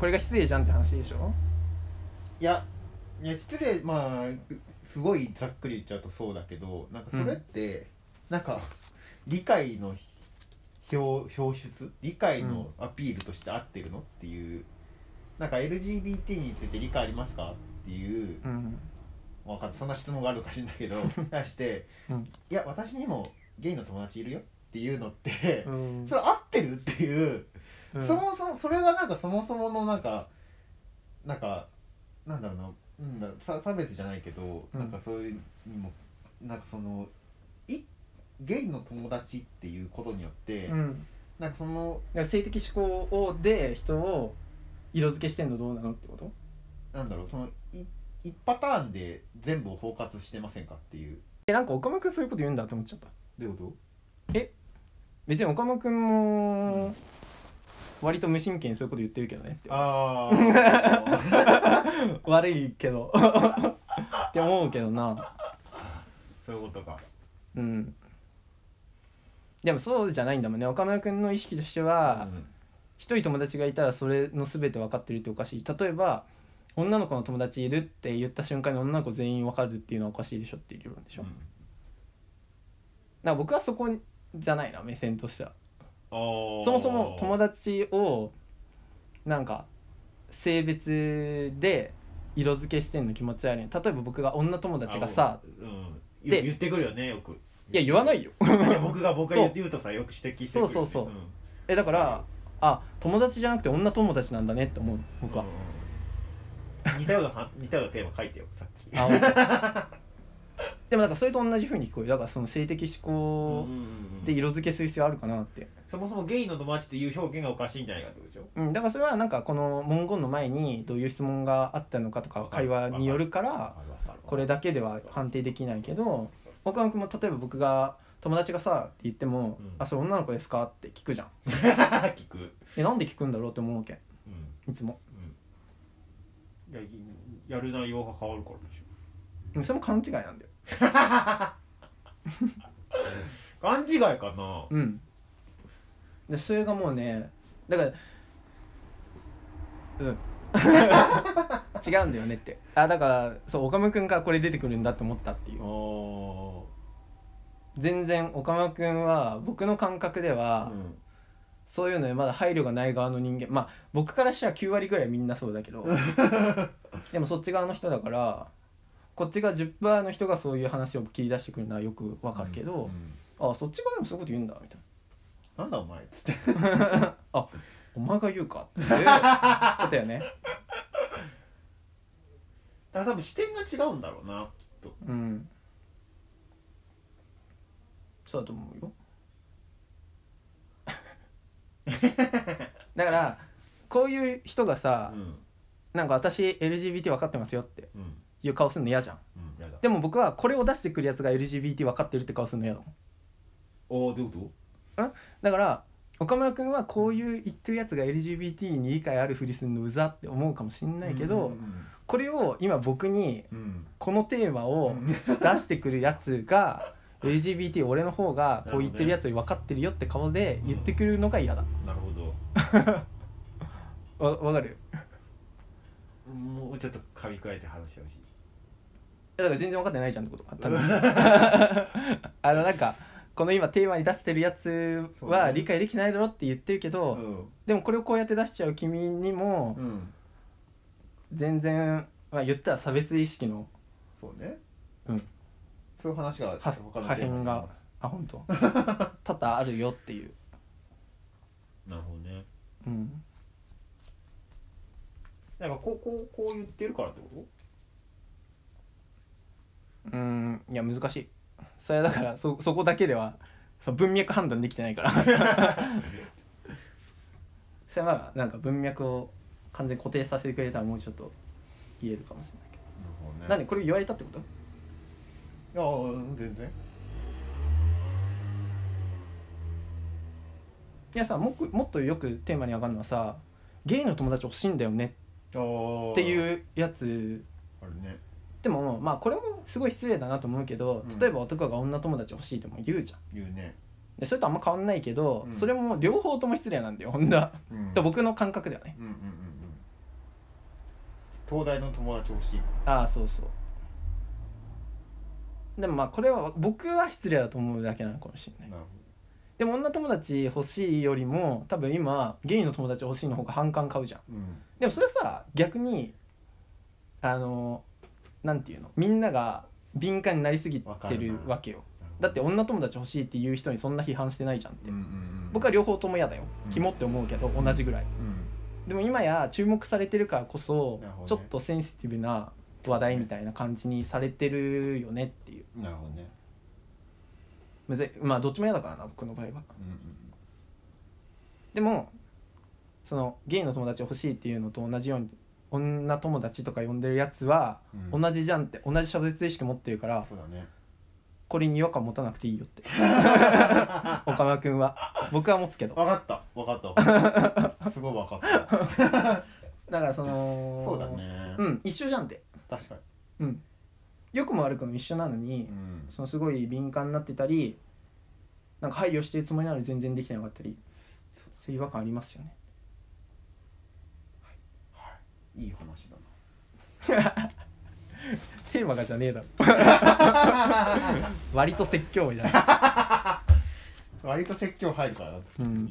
これが失礼じゃんって話でしょ？いやいや失礼まあすごいざっくり言っちゃうとそうだけどなんかそれって、なんか理解の表表出理解のアピールとして合ってるのっていうなんか LGBT について理解ありますかっていううん。わかそんな質問があるかしらんけど 対して、うん。いや私にもゲイの友達いるよっていうのって、うん。それ合ってるっていう、うん。そもそもそれがなんかそもそものなんかなんかなんだろうななんだろうさ差別じゃないけど、うん。なんかそういうにもなんかそのいゲイの友達っていうことによって、うん。なんかその性的指向をで人を色付けしてんのどうなのってこと？なんだろうそのい一パターンで全部を包括してませんかっていう。えなんか岡村君そういうこと言うんだって思っちゃった。どういうこ別に岡村君も割と無神経にそういうこと言ってるけどね。ってとああ 悪いけど。って思うけどな。そういうことか。うん。でもそうじゃないんだもんね。岡村君の意識としてはうん。一人友達がいたらそれの全て分かってるっておかしい。例えば女の子の友達いるって言った瞬間に女の子全員分かるっていうのはおかしいでしょっていう理論でしょ、だから僕はそこじゃないな目線としてはそそもそも友達をなんか性別で色付けしてんの気持ち悪い。例えば僕が女友達がさうん、で言ってくるよねよく。いや言わないよ。僕が僕が言そう。とさよく指摘してくるよ、ね、そうそうそう。えだからあ友達じゃなくて女友達なんだねって思う僕は、うん。似たようなは似たようなテーマ書いてよさっき。あでもなんかそれと同じ風に聞こえる。だからその性的指向で色付けする必要あるかなって、そもそもゲイの友達っていう表現がおかしいんじゃないかってことでしょ？うん、だからそれはなんかこの文言の前にどういう質問があったのかとか会話によるからこれだけでは判定できないけど岡野君も例えば僕が友達がさって言っても「うん。あそれ女の子ですか?」って聞くじゃん。聞く、えなんで聞くんだろうって思うわけ。うん。いつも。うん、いややる内容が変わるからでしうん。それも勘違いなんだよ。ょ 勘違いかな？うん。でそれがもうねだからうん。違うんだよねって。あだからそう岡村君からこれ出てくるんだって思ったっていう。あ全然岡村君は僕の感覚では、うん。そういうのにまだ配慮がない側の人間。まあ僕からしたら9割ぐらいみんなそうだけど。でもそっち側の人だからこっちが10%の人がそういう話を切り出してくるのはよくわかるけど、うんあそっち側でもそういうこと言うんだみたいな。んだお前っつって。な あお前が言うかって。ことよね。だから多分視点が違うんだろうなきっと。うん。そうだと思うよ。だからこういう人がさうん。なんか私 LGBT 分かってますよって。うんいう顔するの嫌じゃん。うんやだ。でも僕はこれを出してくるやつが LGBT 分かってるって顔するの嫌だもんおおどういうこだから岡村君はこういう言ってるやつが LGBT に理解あるふりするのうざって思うかもしんとないけど、うんこれを今僕にうん。このテーマをうん。出してくるやつが LGBT 俺の方がこう言ってるやつより分かってるよって顔で言ってくるのが嫌だ。なるほど。わ分かる？もうちょっと噛み加えて話してほしいだから全然分かってないじゃんってこと。多分。あのなんかこの今テーマに出してるやつは理解できないだろって言ってるけど、ん。でもこれをこうやって出しちゃう君にもうん。全然、まあ、言ったら差別意識のそうね。うん。そういう話がは他のテーマにあ本当。多々あるよっていう。なるほどね。うん。なんかこうこうこう言ってるからってこうんいや難しい。それはだからそそこだけではその文脈判断できてないから。それはまあなんか文脈を完全に固定させてくれたらもうちょっと言えるかもしれないけど、となね。なんでこれ言われたってこと？いやうん全然。いやさももっとよくテーマに上がるのはさゲイの友達欲しいんだよねっていうやつあるねでもまあこれもすごい失礼だなと思うけどうん。例えば男が女友達欲しいとも言うじゃん。言うね。でそれとあんま変わんないけど、うん。それも両方とも失礼なんだよ本当は。うん。と僕の感覚ではね。うんうんうん東大の友達欲しいああそうそう。でもまあこれは僕は失礼だと思うだけなのかもしれない。なるほでも女友達欲しいよりも多分今ゲイの友達欲しいの方が反感買うじゃんど。うんでもそれはさ逆にあのなんていうの？みんなが敏感になりすぎてるわけよ。だって女友達欲しいっていう人にそんな批判してないじゃんって、うんうんうん。僕は両方とも嫌だよ。うん。キモって思うけど同じぐらい。うん。でも今や注目されてるからこそちょっとセンシティブな話題みたいな感じにされてるよねっていう。なるほどね。むずい。まあどっちも嫌だからな僕の場合は。うんうん。でもそのゲイの友達欲しいっていうのと同じように女友達とか呼んでるやつはうん。同じじゃんって同じ差別意識持ってるからそうだね。これに違和感持たなくていいよって。岡村君は。僕は持つけど。分かった。分かった。分かったすごい分かった。だからそのそうだね。うん一緒じゃんって。確かに。うん。良くも悪くも一緒なのに、うん。そのすごい敏感になってたりなんか配慮してるつもりなのに全然できてなかったりそういう違和感ありますよねはいいい話だな。テーマがじゃねえだろ。割と説教みたいな、割と説教入るからなうん、